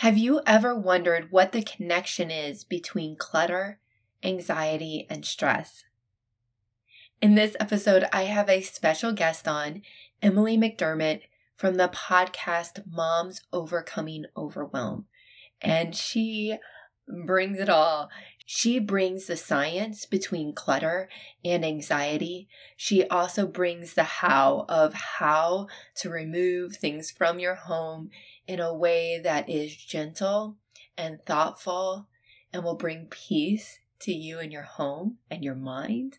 Have you ever wondered what the connection is between clutter, anxiety, and stress? In this episode, I have a special guest on, Emily McDermott from the podcast Moms Overcoming Overwhelm. And she brings it all. She brings the science between clutter and anxiety. She also brings the how of how to remove things from your home in a way that is gentle and thoughtful and will bring peace to you and your home and your mind.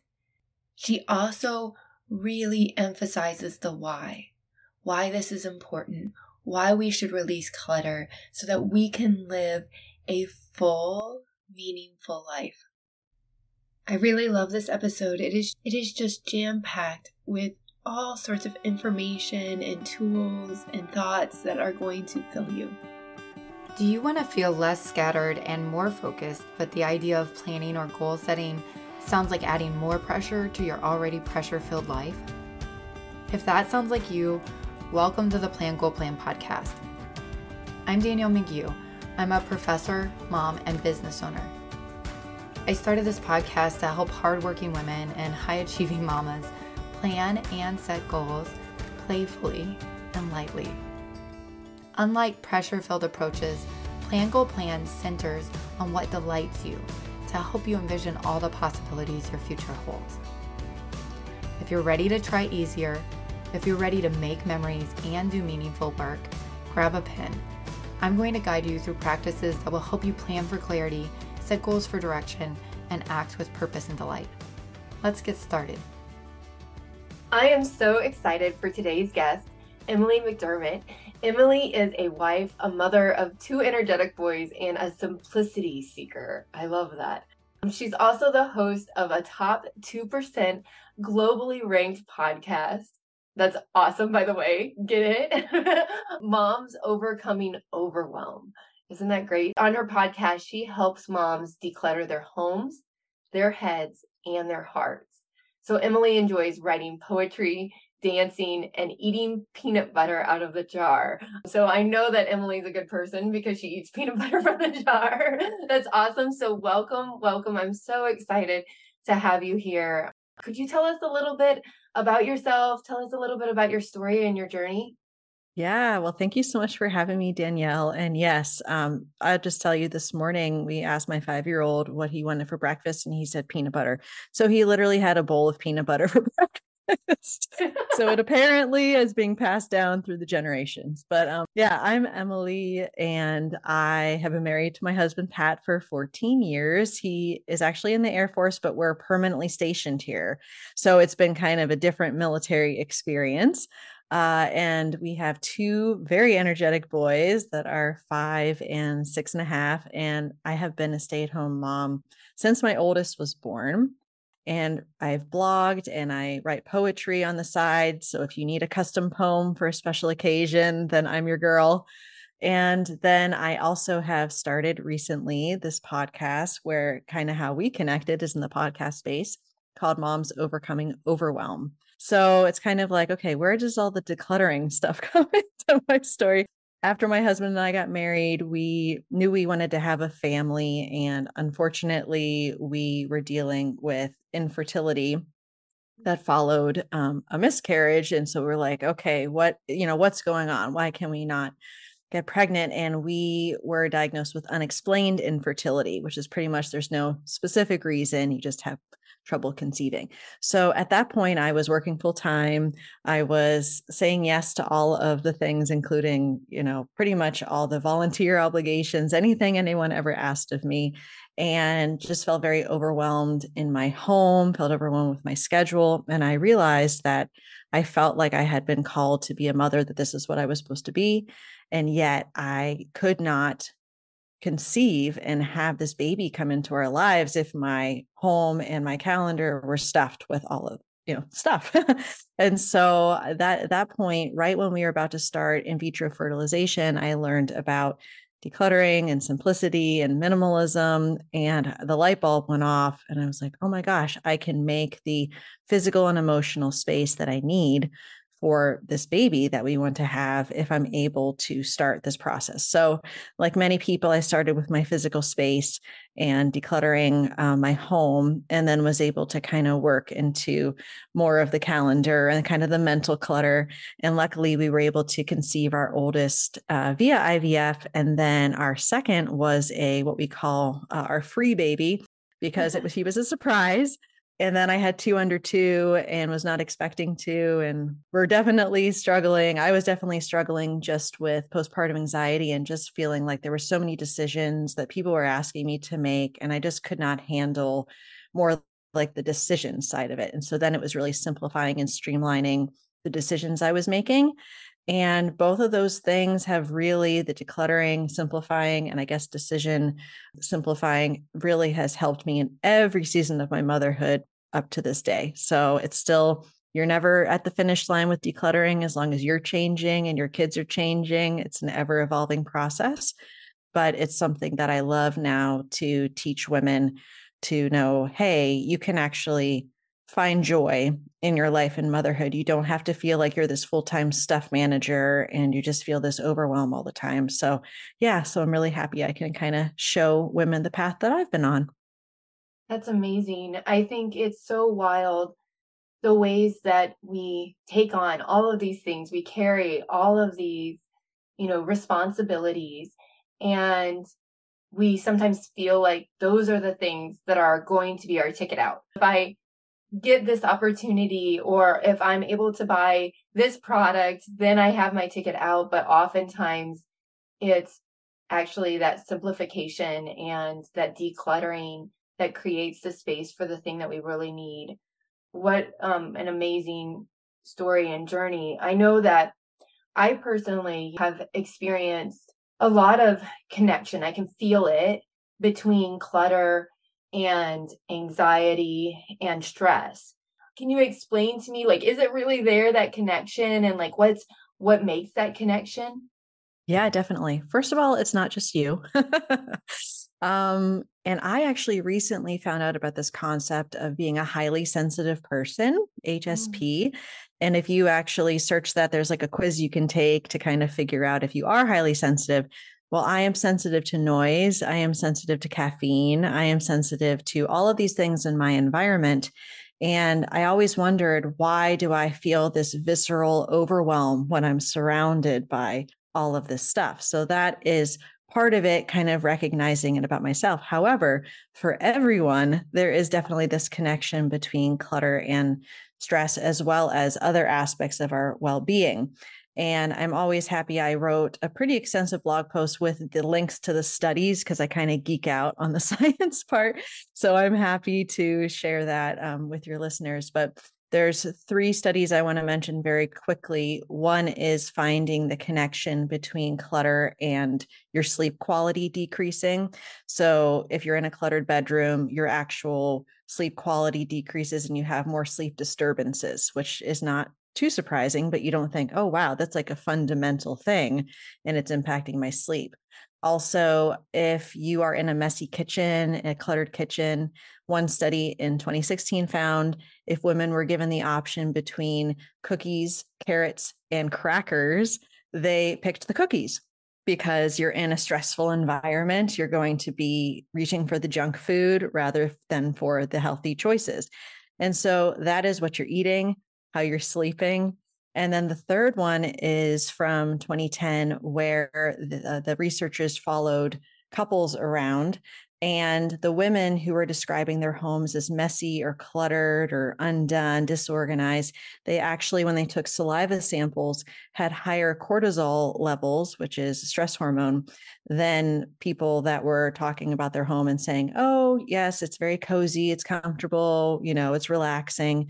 She also really emphasizes the why, why this is important, why we should release clutter so that we can live a full, meaningful life. I really love this episode. It is it is just jam-packed with all sorts of information and tools and thoughts that are going to fill you. Do you want to feel less scattered and more focused, but the idea of planning or goal setting sounds like adding more pressure to your already pressure filled life? If that sounds like you, welcome to the Plan Goal Plan podcast. I'm Danielle McGew. I'm a professor, mom, and business owner. I started this podcast to help hardworking women and high achieving mamas plan and set goals playfully and lightly. Unlike pressure filled approaches, Plan Goal Plan centers on what delights you to help you envision all the possibilities your future holds. If you're ready to try easier, if you're ready to make memories and do meaningful work, grab a pen. I'm going to guide you through practices that will help you plan for clarity, set goals for direction, and act with purpose and delight. Let's get started. I am so excited for today's guest, Emily McDermott. Emily is a wife, a mother of two energetic boys, and a simplicity seeker. I love that. She's also the host of a top 2% globally ranked podcast. That's awesome, by the way. Get it? moms Overcoming Overwhelm. Isn't that great? On her podcast, she helps moms declutter their homes, their heads, and their hearts. So Emily enjoys writing poetry, dancing, and eating peanut butter out of the jar. So I know that Emily's a good person because she eats peanut butter from the jar. That's awesome. So welcome, welcome. I'm so excited to have you here. Could you tell us a little bit about yourself? Tell us a little bit about your story and your journey. Yeah, well, thank you so much for having me, Danielle. And yes, um, I'll just tell you this morning, we asked my five year old what he wanted for breakfast, and he said peanut butter. So he literally had a bowl of peanut butter for breakfast. so it apparently is being passed down through the generations. But um, yeah, I'm Emily, and I have been married to my husband, Pat, for 14 years. He is actually in the Air Force, but we're permanently stationed here. So it's been kind of a different military experience. Uh, and we have two very energetic boys that are five and six and a half. And I have been a stay at home mom since my oldest was born. And I've blogged and I write poetry on the side. So if you need a custom poem for a special occasion, then I'm your girl. And then I also have started recently this podcast where kind of how we connected is in the podcast space called Moms Overcoming Overwhelm. So it's kind of like, okay, where does all the decluttering stuff come into my story? After my husband and I got married, we knew we wanted to have a family. And unfortunately, we were dealing with infertility that followed um, a miscarriage. And so we're like, okay, what, you know, what's going on? Why can we not get pregnant? And we were diagnosed with unexplained infertility, which is pretty much there's no specific reason. You just have trouble conceiving. So at that point, I was working full time. I was saying yes to all of the things, including, you know, pretty much all the volunteer obligations, anything anyone ever asked of me, and just felt very overwhelmed in my home, felt overwhelmed with my schedule. And I realized that I felt like I had been called to be a mother, that this is what I was supposed to be. And yet I could not conceive and have this baby come into our lives if my home and my calendar were stuffed with all of you know stuff. And so uh, that that point right when we were about to start in vitro fertilization i learned about decluttering and simplicity and minimalism and the light bulb went off and i was like oh my gosh i can make the physical and emotional space that i need for this baby that we want to have if I'm able to start this process. So, like many people, I started with my physical space and decluttering uh, my home, and then was able to kind of work into more of the calendar and kind of the mental clutter. And luckily, we were able to conceive our oldest uh, via IVF. And then our second was a what we call uh, our free baby because it was he was a surprise and then I had two under two and was not expecting to. And we're definitely struggling. I was definitely struggling just with postpartum anxiety and just feeling like there were so many decisions that people were asking me to make. And I just could not handle more like the decision side of it. And so then it was really simplifying and streamlining the decisions I was making. And both of those things have really the decluttering, simplifying, and I guess decision simplifying really has helped me in every season of my motherhood up to this day. So it's still, you're never at the finish line with decluttering as long as you're changing and your kids are changing. It's an ever evolving process. But it's something that I love now to teach women to know hey, you can actually find joy in your life and motherhood. You don't have to feel like you're this full time stuff manager and you just feel this overwhelm all the time. So, yeah, so I'm really happy I can kind of show women the path that I've been on. That's amazing. I think it's so wild the ways that we take on all of these things. We carry all of these, you know, responsibilities and we sometimes feel like those are the things that are going to be our ticket out. If I get this opportunity or if I'm able to buy this product, then I have my ticket out. But oftentimes it's actually that simplification and that decluttering that creates the space for the thing that we really need. What um, an amazing story and journey. I know that I personally have experienced a lot of connection. I can feel it between clutter and anxiety and stress. Can you explain to me like is it really there that connection and like what's what makes that connection? Yeah, definitely. First of all, it's not just you. Um, and I actually recently found out about this concept of being a highly sensitive person, HSP. Mm. And if you actually search that, there's like a quiz you can take to kind of figure out if you are highly sensitive. Well, I am sensitive to noise. I am sensitive to caffeine. I am sensitive to all of these things in my environment. And I always wondered, why do I feel this visceral overwhelm when I'm surrounded by all of this stuff? So that is part of it kind of recognizing it about myself. However, for everyone, there is definitely this connection between clutter and stress, as well as other aspects of our well being. And I'm always happy I wrote a pretty extensive blog post with the links to the studies because I kind of geek out on the science part. So I'm happy to share that um, with your listeners. But there's three studies I want to mention very quickly. One is finding the connection between clutter and your sleep quality decreasing. So, if you're in a cluttered bedroom, your actual sleep quality decreases and you have more sleep disturbances, which is not too surprising, but you don't think, oh, wow, that's like a fundamental thing and it's impacting my sleep. Also, if you are in a messy kitchen, a cluttered kitchen, one study in 2016 found if women were given the option between cookies, carrots, and crackers, they picked the cookies because you're in a stressful environment. You're going to be reaching for the junk food rather than for the healthy choices. And so that is what you're eating, how you're sleeping, and then the third one is from 2010, where the, uh, the researchers followed couples around and the women who were describing their homes as messy or cluttered or undone, disorganized, they actually, when they took saliva samples, had higher cortisol levels, which is stress hormone, than people that were talking about their home and saying, oh, yes, it's very cozy, it's comfortable, you know, it's relaxing.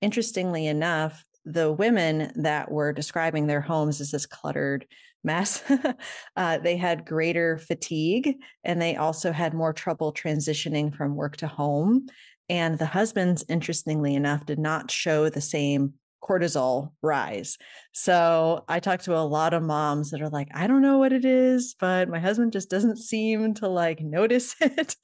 Interestingly enough, the women that were describing their homes as this cluttered mess, uh, they had greater fatigue and they also had more trouble transitioning from work to home. And the husbands, interestingly enough, did not show the same cortisol rise. So I talked to a lot of moms that are like, I don't know what it is, but my husband just doesn't seem to like notice it.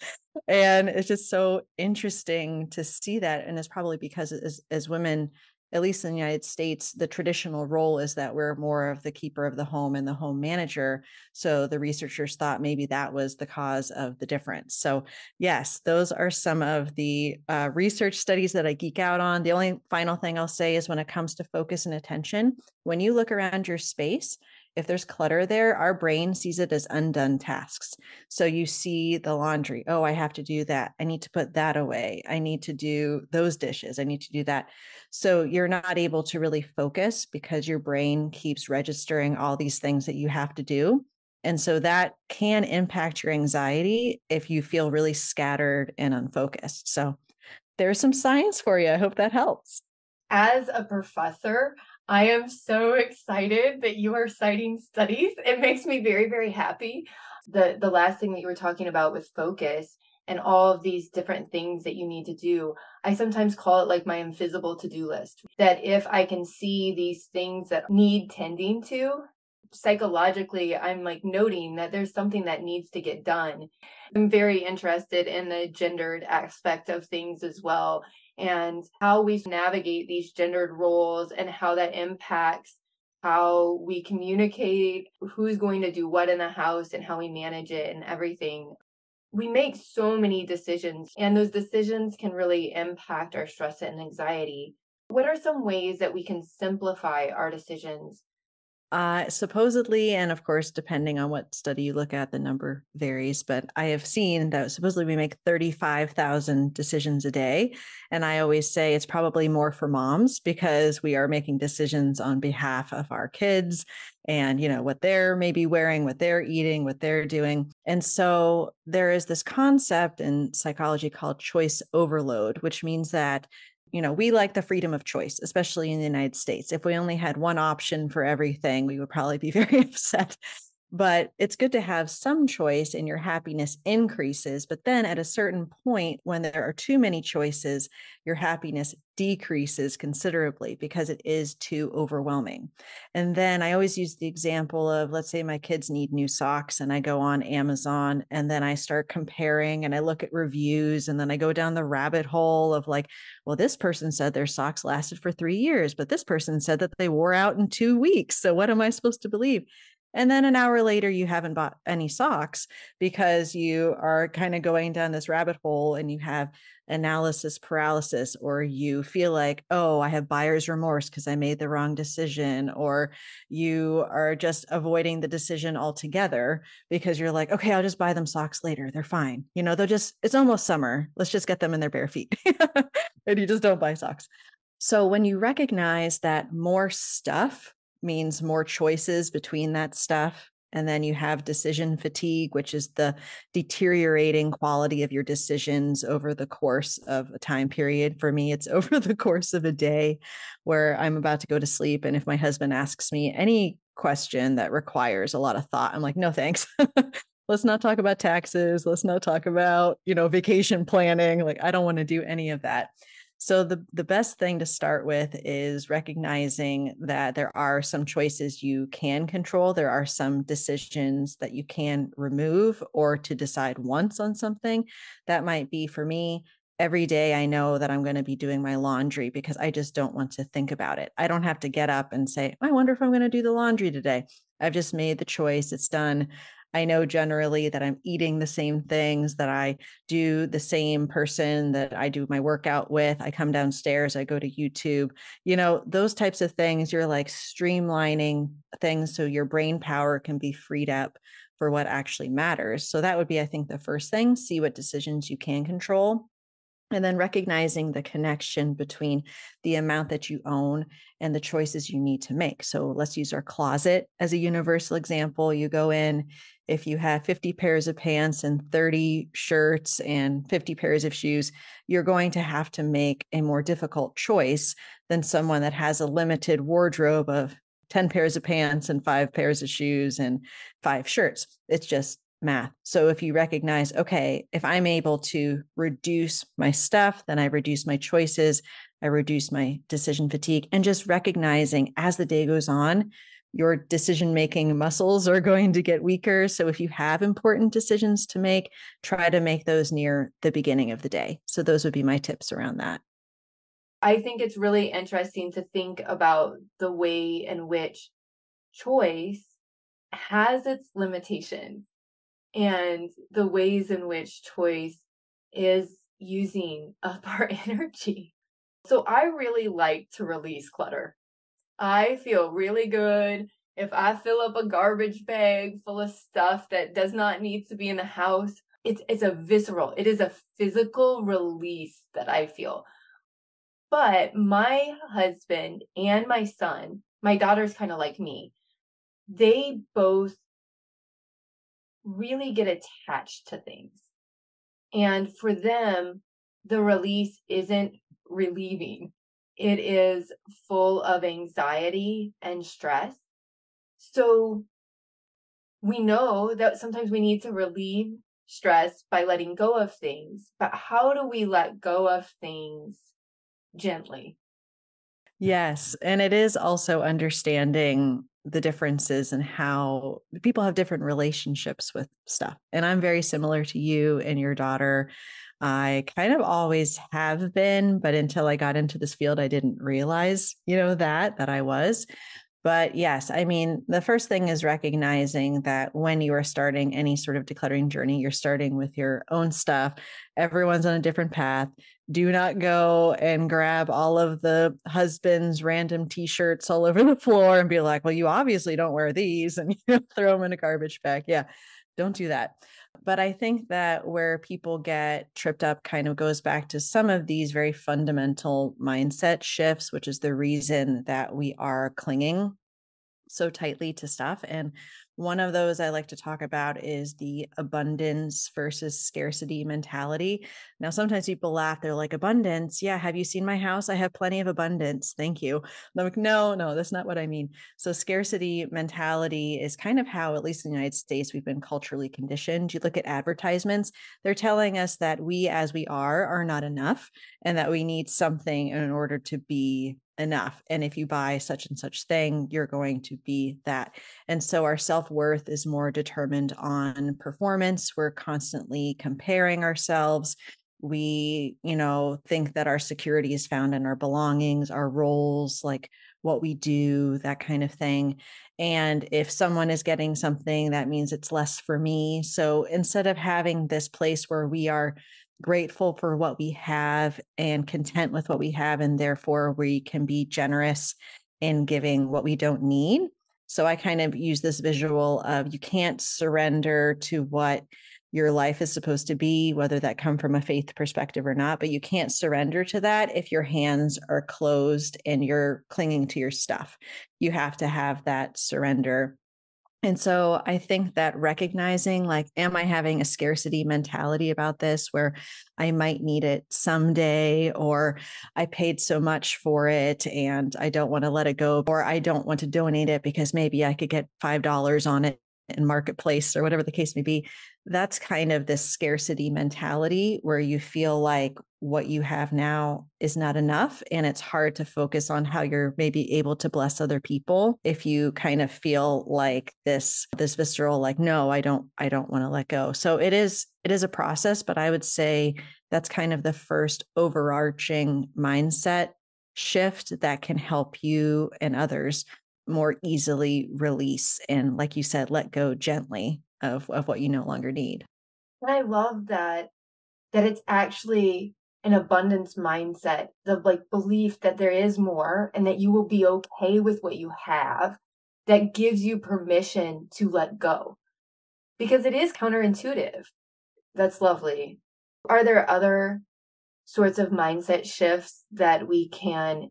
and it's just so interesting to see that. And it's probably because as, as women, at least in the United States, the traditional role is that we're more of the keeper of the home and the home manager. So the researchers thought maybe that was the cause of the difference. So, yes, those are some of the uh, research studies that I geek out on. The only final thing I'll say is when it comes to focus and attention, when you look around your space, if there's clutter there, our brain sees it as undone tasks. So you see the laundry. Oh, I have to do that. I need to put that away. I need to do those dishes. I need to do that. So you're not able to really focus because your brain keeps registering all these things that you have to do. And so that can impact your anxiety if you feel really scattered and unfocused. So there's some science for you. I hope that helps. As a professor, I am so excited that you are citing studies. It makes me very, very happy. The the last thing that you were talking about with focus and all of these different things that you need to do. I sometimes call it like my invisible to-do list. That if I can see these things that need tending to, psychologically I'm like noting that there's something that needs to get done. I'm very interested in the gendered aspect of things as well and how we navigate these gendered roles and how that impacts how we communicate, who's going to do what in the house, and how we manage it and everything. We make so many decisions, and those decisions can really impact our stress and anxiety. What are some ways that we can simplify our decisions uh, supposedly, and of course, depending on what study you look at, the number varies. But I have seen that supposedly we make 35,000 decisions a day. And I always say it's probably more for moms because we are making decisions on behalf of our kids and, you know, what they're maybe wearing, what they're eating, what they're doing. And so there is this concept in psychology called choice overload, which means that you know, we like the freedom of choice, especially in the United States. If we only had one option for everything, we would probably be very upset but it's good to have some choice and your happiness increases. But then at a certain point, when there are too many choices, your happiness decreases considerably because it is too overwhelming. And then I always use the example of let's say my kids need new socks and I go on Amazon and then I start comparing and I look at reviews and then I go down the rabbit hole of like, well, this person said their socks lasted for three years, but this person said that they wore out in two weeks. So what am I supposed to believe? And then an hour later, you haven't bought any socks because you are kind of going down this rabbit hole and you have analysis paralysis, or you feel like, oh, I have buyer's remorse because I made the wrong decision, or you are just avoiding the decision altogether because you're like, okay, I'll just buy them socks later. They're fine. You know, they'll just, it's almost summer. Let's just get them in their bare feet. and you just don't buy socks. So when you recognize that more stuff means more choices between that stuff. And then you have decision fatigue, which is the deteriorating quality of your decisions over the course of a time period. For me, it's over the course of a day where I'm about to go to sleep. And if my husband asks me any question that requires a lot of thought, I'm like, no, thanks. Let's not talk about taxes. Let's not talk about, you know, vacation planning. Like, I don't want to do any of that. So the the best thing to start with is recognizing that there are some choices you can control, there are some decisions that you can remove or to decide once on something. That might be for me every day I know that I'm going to be doing my laundry because I just don't want to think about it. I don't have to get up and say, I wonder if I'm going to do the laundry today. I've just made the choice. It's done. I know generally that I'm eating the same things, that I do the same person that I do my workout with. I come downstairs, I go to YouTube, you know, those types of things. You're like streamlining things so your brain power can be freed up for what actually matters. So that would be, I think, the first thing see what decisions you can control and then recognizing the connection between the amount that you own and the choices you need to make. So let's use our closet as a universal example. You go in, if you have 50 pairs of pants and 30 shirts and 50 pairs of shoes, you're going to have to make a more difficult choice than someone that has a limited wardrobe of 10 pairs of pants and five pairs of shoes and five shirts. It's just math. So if you recognize, okay, if I'm able to reduce my stuff, then I reduce my choices, I reduce my decision fatigue, and just recognizing as the day goes on, your decision making muscles are going to get weaker. So if you have important decisions to make, try to make those near the beginning of the day. So those would be my tips around that. I think it's really interesting to think about the way in which choice has its limitations and the ways in which choice is using up our energy. So I really like to release clutter. I feel really good if I fill up a garbage bag full of stuff that does not need to be in the house. It's it's a visceral, it is a physical release that I feel. But my husband and my son, my daughter's kind of like me. They both really get attached to things. And for them, the release isn't relieving, it is full of anxiety and stress. So we know that sometimes we need to relieve stress by letting go of things, but how do we let go of things gently? Yes. And it is also understanding the differences and how people have different relationships with stuff. And I'm very similar to you and your daughter. I kind of always have been, but until I got into this field, I didn't realize, you know, that that I was. But yes, I mean, the first thing is recognizing that when you are starting any sort of decluttering journey, you're starting with your own stuff. Everyone's on a different path. Do not go and grab all of the husband's random t shirts all over the floor and be like, well, you obviously don't wear these and you know, throw them in a garbage bag. Yeah, don't do that. But I think that where people get tripped up kind of goes back to some of these very fundamental mindset shifts, which is the reason that we are clinging so tightly to stuff. And one of those I like to talk about is the abundance versus scarcity mentality. Now, sometimes people laugh. They're like, abundance. Yeah. Have you seen my house? I have plenty of abundance. Thank you. I'm like, no, no, that's not what I mean. So, scarcity mentality is kind of how, at least in the United States, we've been culturally conditioned. You look at advertisements, they're telling us that we, as we are, are not enough and that we need something in order to be enough. And if you buy such and such thing, you're going to be that. And so our self worth is more determined on performance. We're constantly comparing ourselves. We, you know, think that our security is found in our belongings, our roles, like what we do, that kind of thing. And if someone is getting something, that means it's less for me. So instead of having this place where we are grateful for what we have and content with what we have. And therefore, we can be generous in giving what we don't need. So I kind of use this visual of you can't surrender to what your life is supposed to be, whether that come from a faith perspective or not, but you can't surrender to that if your hands are closed and you're clinging to your stuff. You have to have that surrender and so I think that recognizing, like, am I having a scarcity mentality about this where I might need it someday, or I paid so much for it and I don't want to let it go, or I don't want to donate it because maybe I could get $5 on it in marketplace or whatever the case may be that's kind of this scarcity mentality where you feel like what you have now is not enough and it's hard to focus on how you're maybe able to bless other people if you kind of feel like this this visceral like no I don't I don't want to let go. So it is it is a process but I would say that's kind of the first overarching mindset shift that can help you and others more easily release and like you said let go gently of of what you no longer need. And i love that that it's actually an abundance mindset the like belief that there is more and that you will be okay with what you have that gives you permission to let go. Because it is counterintuitive. That's lovely. Are there other sorts of mindset shifts that we can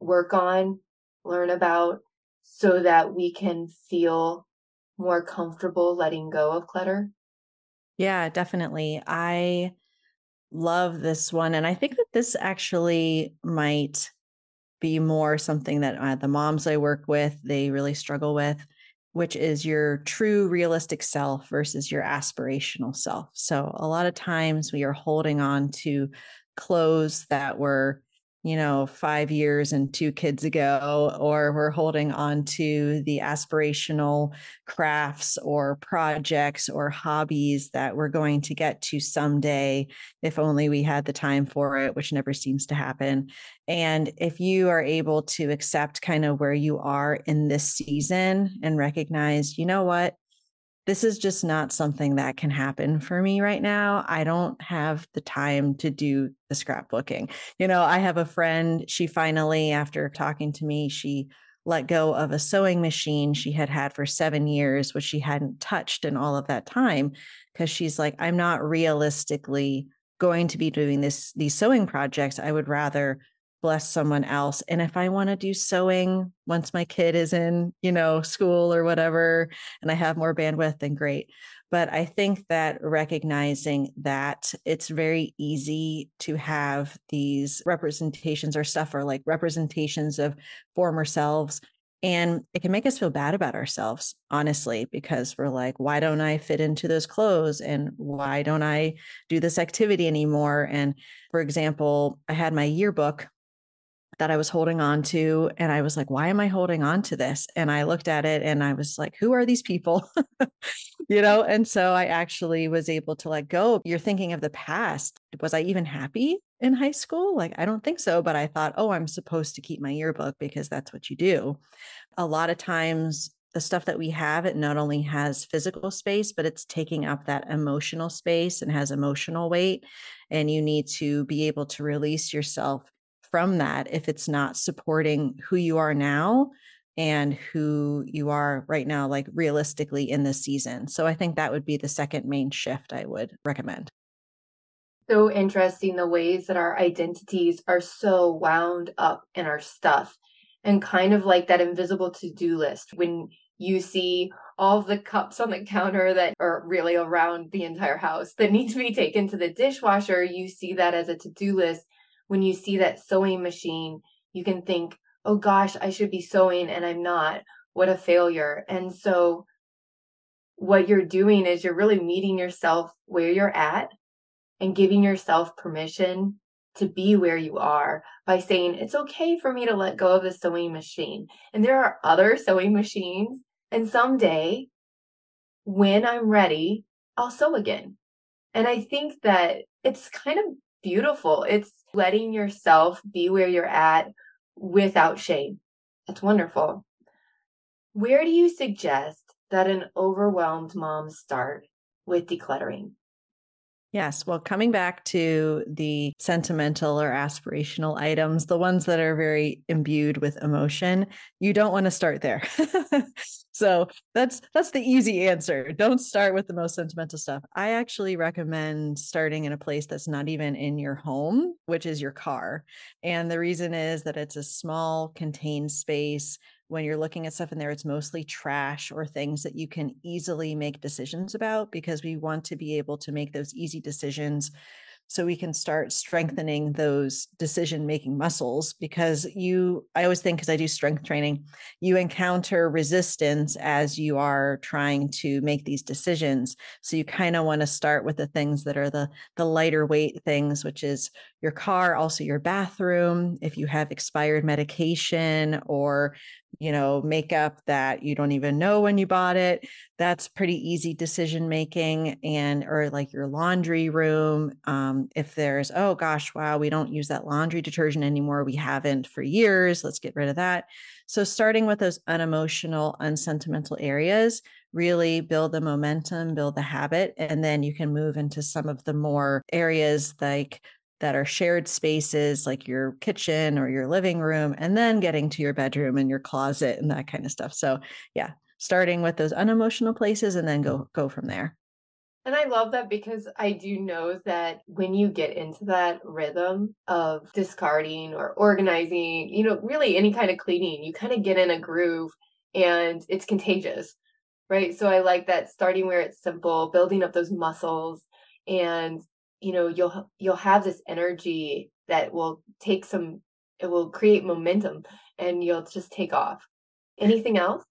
work on learn about so that we can feel more comfortable letting go of clutter? Yeah, definitely. I love this one. And I think that this actually might be more something that uh, the moms I work with, they really struggle with, which is your true realistic self versus your aspirational self. So a lot of times we are holding on to clothes that were you know, five years and two kids ago, or we're holding on to the aspirational crafts or projects or hobbies that we're going to get to someday, if only we had the time for it, which never seems to happen. And if you are able to accept kind of where you are in this season and recognize, you know what, this is just not something that can happen for me right now. I don't have the time to do the scrapbooking. You know, I have a friend, she finally, after talking to me, she let go of a sewing machine she had had for seven years, which she hadn't touched in all of that time. Cause she's like, I'm not realistically going to be doing this, these sewing projects. I would rather bless someone else. And if I want to do sewing once my kid is in, you know, school or whatever, and I have more bandwidth, then great. But I think that recognizing that it's very easy to have these representations or stuff or like representations of former selves. And it can make us feel bad about ourselves, honestly, because we're like, why don't I fit into those clothes? And why don't I do this activity anymore? And for example, I had my yearbook that I was holding on to. And I was like, why am I holding on to this? And I looked at it and I was like, who are these people? you know? And so I actually was able to let go. You're thinking of the past. Was I even happy in high school? Like, I don't think so. But I thought, oh, I'm supposed to keep my yearbook because that's what you do. A lot of times, the stuff that we have, it not only has physical space, but it's taking up that emotional space and has emotional weight. And you need to be able to release yourself from that if it's not supporting who you are now and who you are right now, like realistically in this season. So I think that would be the second main shift I would recommend. So interesting the ways that our identities are so wound up in our stuff and kind of like that invisible to do list. When you see all the cups on the counter that are really around the entire house that need to be taken to the dishwasher, you see that as a to do list when you see that sewing machine, you can think, oh gosh, I should be sewing and I'm not. What a failure. And so, what you're doing is you're really meeting yourself where you're at and giving yourself permission to be where you are by saying, it's okay for me to let go of the sewing machine. And there are other sewing machines. And someday, when I'm ready, I'll sew again. And I think that it's kind of beautiful. It's letting yourself be where you're at without shame. It's wonderful. Where do you suggest that an overwhelmed mom start with decluttering? Yes. Well, coming back to the sentimental or aspirational items, the ones that are very imbued with emotion, you don't want to start there. so that's that's the easy answer. Don't start with the most sentimental stuff. I actually recommend starting in a place that's not even in your home, which is your car. And the reason is that it's a small contained space when you're looking at stuff in there, it's mostly trash or things that you can easily make decisions about because we want to be able to make those easy decisions so we can start strengthening those decision making muscles because you i always think because i do strength training you encounter resistance as you are trying to make these decisions. So you kind of want to start with the things that are the the lighter weight things which is your car also your bathroom if you have expired medication or you know, makeup that you don't even know when you bought it. That's pretty easy decision making. And, or like your laundry room. Um, if there's, oh gosh, wow, we don't use that laundry detergent anymore. We haven't for years. Let's get rid of that. So, starting with those unemotional, unsentimental areas, really build the momentum, build the habit, and then you can move into some of the more areas like that are shared spaces like your kitchen or your living room, and then getting to your bedroom and your closet and that kind of stuff. So, yeah, starting with those unemotional places and then go go from there. And I love that because I do know that when you get into that rhythm of discarding or organizing, you know, really any kind of cleaning, you kind of get in a groove and it's contagious, right? So I like that starting where it's simple, building up those muscles and you know you'll you'll have this energy that will take some it will create momentum and you'll just take off anything else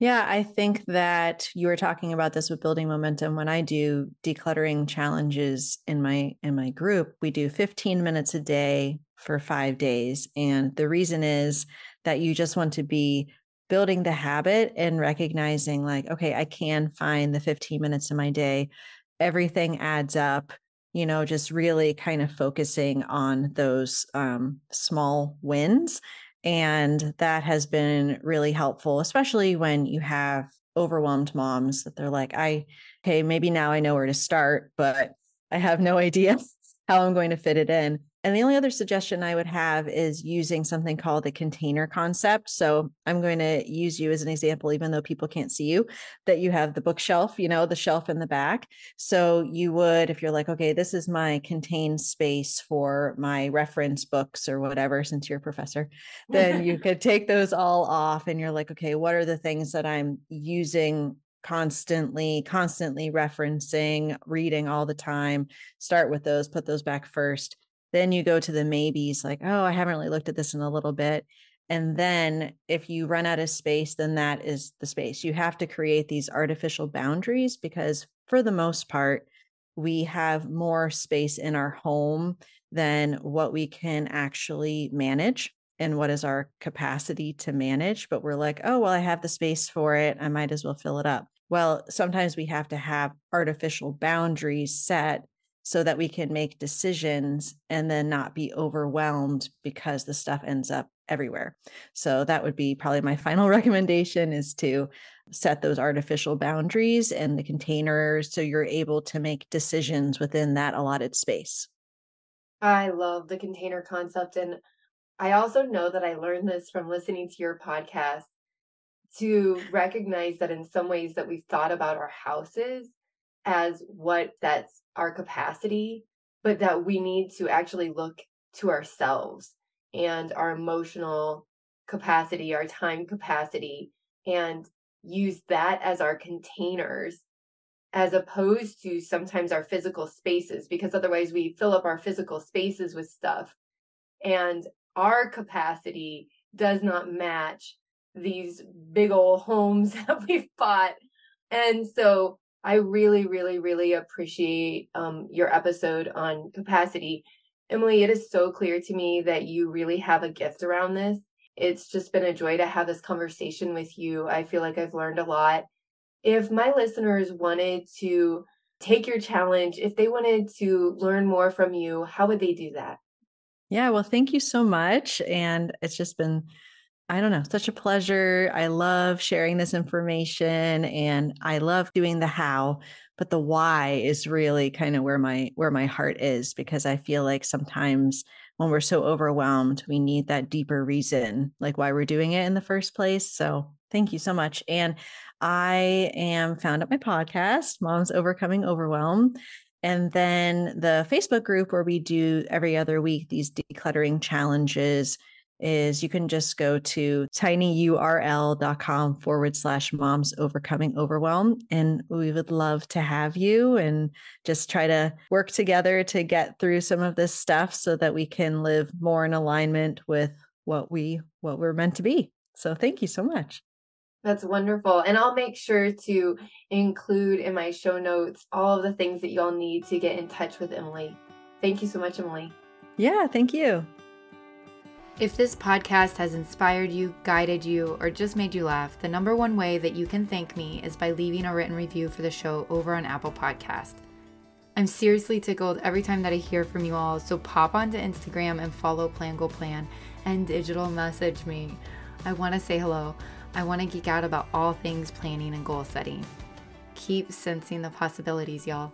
Yeah, I think that you were talking about this with building momentum. When I do decluttering challenges in my in my group, we do 15 minutes a day for 5 days. And the reason is that you just want to be building the habit and recognizing like, okay, I can find the 15 minutes in my day. Everything adds up, you know, just really kind of focusing on those um, small wins and that has been really helpful, especially when you have overwhelmed moms that they're like, I, okay, maybe now I know where to start, but I have no idea how I'm going to fit it in. And the only other suggestion I would have is using something called the container concept. So I'm going to use you as an example, even though people can't see you, that you have the bookshelf, you know, the shelf in the back. So you would, if you're like, okay, this is my contained space for my reference books or whatever, since you're a professor, then you could take those all off and you're like, okay, what are the things that I'm using constantly constantly referencing reading all the time start with those put those back first then you go to the maybes, like, oh, I haven't really looked at this in a little bit. And then if you run out of space, then that is the space. You have to create these artificial boundaries because, for the most part, we have more space in our home than what we can actually manage and what is our capacity to manage. But we're like, oh, well, I have the space for it. I might as well fill it up. Well, sometimes we have to have artificial boundaries set so that we can make decisions and then not be overwhelmed because the stuff ends up everywhere. So that would be probably my final recommendation is to set those artificial boundaries and the containers so you're able to make decisions within that allotted space. I love the container concept and I also know that I learned this from listening to your podcast to recognize that in some ways that we've thought about our houses as what sets our capacity, but that we need to actually look to ourselves and our emotional capacity, our time capacity, and use that as our containers as opposed to sometimes our physical spaces, because otherwise we fill up our physical spaces with stuff. And our capacity does not match these big old homes that we've bought. And so I really, really, really appreciate um, your episode on capacity. Emily, it is so clear to me that you really have a gift around this. It's just been a joy to have this conversation with you. I feel like I've learned a lot. If my listeners wanted to take your challenge, if they wanted to learn more from you, how would they do that? Yeah, well, thank you so much. And it's just been I don't know, such a pleasure. I love sharing this information and I love doing the how, but the why is really kind of where my where my heart is because I feel like sometimes when we're so overwhelmed, we need that deeper reason like why we're doing it in the first place. So, thank you so much. And I am found at my podcast, Moms Overcoming Overwhelm. And then the Facebook group where we do every other week these decluttering challenges is you can just go to tinyurl.com forward slash moms overcoming overwhelm. And we would love to have you and just try to work together to get through some of this stuff so that we can live more in alignment with what we what we're meant to be. So thank you so much. That's wonderful. And I'll make sure to include in my show notes all of the things that y'all need to get in touch with Emily. Thank you so much, Emily. Yeah, thank you. If this podcast has inspired you, guided you, or just made you laugh, the number one way that you can thank me is by leaving a written review for the show over on Apple Podcast. I'm seriously tickled every time that I hear from you all, so pop onto Instagram and follow Plan Goal Plan and digital message me. I want to say hello. I want to geek out about all things planning and goal setting. Keep sensing the possibilities, y'all.